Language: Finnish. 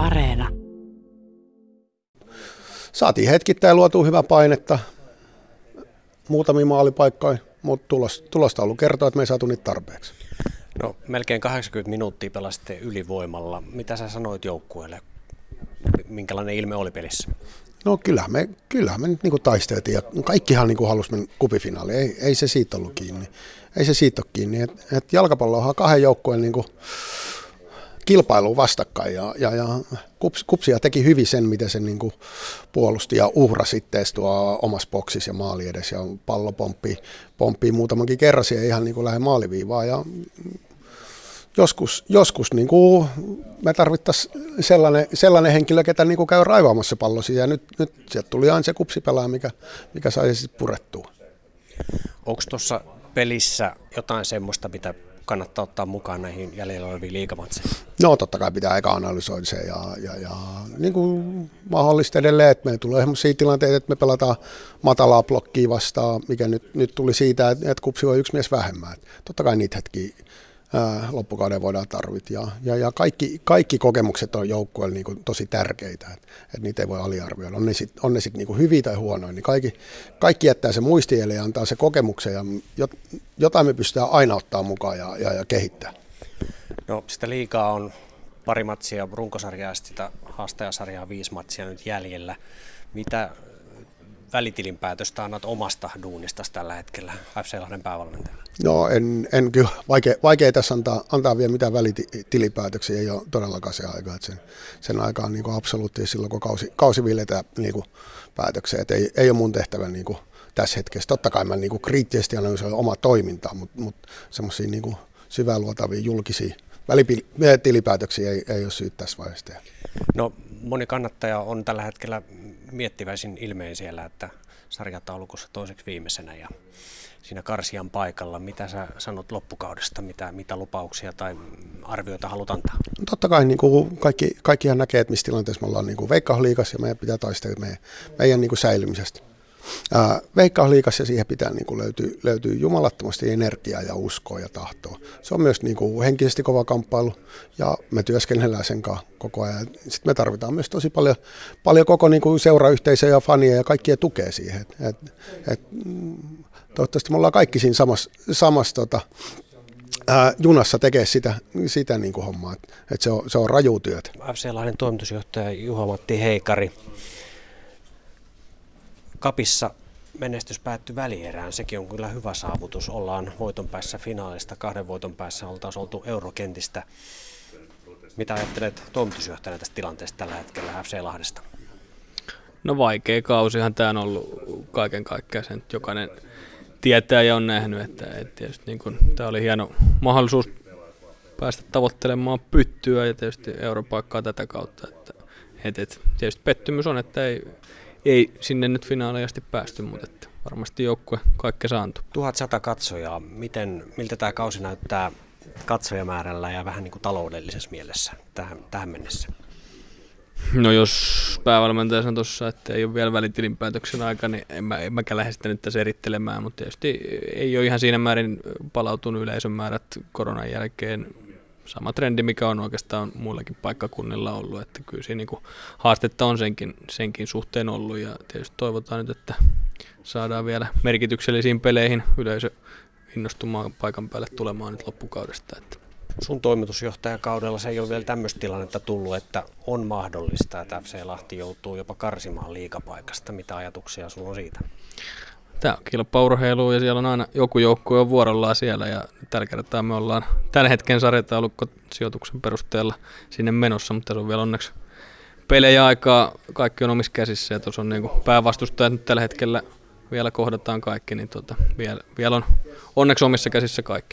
Areena. Saatiin hetkittäin luotu hyvä painetta, muutamia maalipaikkoja, mutta tulos, tulostaulu kertoo, että me ei saatu niitä tarpeeksi. No melkein 80 minuuttia pelasitte ylivoimalla. Mitä sä sanoit joukkueelle? Minkälainen ilme oli pelissä? No kyllähän me, kyllähän me nyt niin taisteltiin ja kaikkihan niin halusi mennä kupifinaaliin, ei, ei se siitä ollut kiinni. Ei se siitä ole kiinni, että et jalkapallo on kahden joukkueen niin kilpailu vastakkain ja, ja, ja kups, kupsia teki hyvin sen, miten se niin kuin puolusti ja uhra sitten tuo omassa boksissa ja maali edes ja pallo pomppii, pomppii muutamankin kerran siihen ihan niin kuin lähde maaliviivaan ja joskus, joskus niin kuin me tarvittaisiin sellainen, sellainen henkilö, ketä niin kuin käy raivaamassa pallosi ja nyt, nyt sieltä tuli aina se kupsipelaa, mikä, mikä sai sitten purettua. Onko tuossa pelissä jotain semmoista, mitä kannattaa ottaa mukaan näihin jäljellä oleviin liikamatseihin? No totta kai pitää aika analysoida se ja, ja, ja niin kuin mahdollista edelleen, että me tulee sellaisia tilanteita, että me pelataan matalaa blokkia vastaan, mikä nyt, nyt tuli siitä, että, että kupsi on yksi mies vähemmän. Totta kai niitä hetkiä loppukauden voidaan tarvita. Ja, ja, ja kaikki, kaikki kokemukset on joukkueelle niin tosi tärkeitä, että, että niitä ei voi aliarvioida. On ne sitten sit niin hyviä tai huonoja, niin kaikki, kaikki jättää se muistielle ja antaa se kokemuksen, ja jotain me pystytään aina ottaa mukaan ja, ja, ja kehittää. No sitä liikaa on pari matsia runkosarjaa, sitä haastajasarjaa viisi matsia nyt jäljellä. Mitä välitilinpäätöstä annat omasta duunista tällä hetkellä FC Lahden päävalmentajana? No en, en kyllä, vaikea, vaikea tässä antaa, antaa vielä mitään välitilipäätöksiä, ei ole todellakaan se aika. Että sen, sen aika on niin absoluuttisesti silloin, kun kausi, kausi viletään niin päätökseen. Että ei, ei ole mun tehtävä niin kuin tässä hetkessä. Totta kai mä niin kuin kriittisesti analysoin omaa toimintaa, mutta, mutta semmoisia niin syvää luotavia julkisia välitilipäätöksiä ei, ei ole syyt tässä vaiheessa tehdä. No moni kannattaja on tällä hetkellä miettiväisin ilmeen siellä, että sarjataulukossa toiseksi viimeisenä ja siinä karsian paikalla. Mitä sä sanot loppukaudesta, mitä, mitä lupauksia tai arvioita haluat antaa? No totta kai niin kuin kaikki, kaikkihan näkee, että missä tilanteessa me ollaan niin veikkauliikassa ja meidän pitää taistella meidän, meidän niin kuin säilymisestä. Veikkausliikassa siihen pitää niin kuin löytyy, löytyy jumalattomasti energiaa ja uskoa ja tahtoa. Se on myös niin kuin henkisesti kova kamppailu ja me työskennellään sen kanssa koko ajan. Sitten me tarvitaan myös tosi paljon, paljon koko niin kuin seurayhteisöä ja fania ja kaikkia tukea siihen. Et, et, et, mm, toivottavasti me ollaan kaikki siinä samassa, samassa tota, ää, junassa tekee sitä, sitä niin kuin hommaa. Et, se, on, se on raju työtä. FC Lahden toimitusjohtaja Juha-Matti Heikari Kapissa menestys päättyi välierään. Sekin on kyllä hyvä saavutus. Ollaan voiton päässä finaalista, kahden voiton päässä oltaisiin oltu eurokentistä. Mitä ajattelet toimitusjohtajana tästä tilanteesta tällä hetkellä FC Lahdesta? No vaikea kausihan tämä on ollut kaiken kaikkiaan sen, jokainen tietää ja on nähnyt, että, että tietysti niin kun, tämä oli hieno mahdollisuus päästä tavoittelemaan pyttyä ja tietysti europaikkaa tätä kautta. Että, että, että tietysti pettymys on, että ei ei sinne nyt finaaliin asti päästy, mutta että varmasti joukkue kaikki saantu. 1100 katsojaa, miten, miltä tämä kausi näyttää katsojamäärällä ja vähän niin kuin taloudellisessa mielessä tähän, tähän mennessä? No jos päävalmentaja sanoi tuossa, että ei ole vielä välitilinpäätöksen aika, niin en, mä, en mäkään lähde sitä nyt tässä erittelemään, mutta tietysti ei ole ihan siinä määrin palautunut yleisön määrät koronan jälkeen sama trendi, mikä on oikeastaan muillakin paikkakunnilla ollut, että kyllä siinä niin haastetta on senkin, senkin suhteen ollut ja tietysti toivotaan nyt, että saadaan vielä merkityksellisiin peleihin yleisö innostumaan paikan päälle tulemaan nyt loppukaudesta. Että. Sun toimitusjohtajakaudella se ei ole vielä tämmöistä tilannetta tullut, että on mahdollista, että FC Lahti joutuu jopa karsimaan liikapaikasta. Mitä ajatuksia sulla on siitä? Tämä on kilpaurheilu ja siellä on aina joku joukkue on vuorollaan siellä ja tällä kertaa me ollaan tämän hetken sarjataulukko sijoituksen perusteella sinne menossa, mutta se on vielä onneksi pelejä aikaa, kaikki on omissa käsissä ja tuossa on niin päävastustajat nyt tällä hetkellä vielä kohdataan kaikki, niin tota, vielä, vielä on onneksi omissa käsissä kaikki.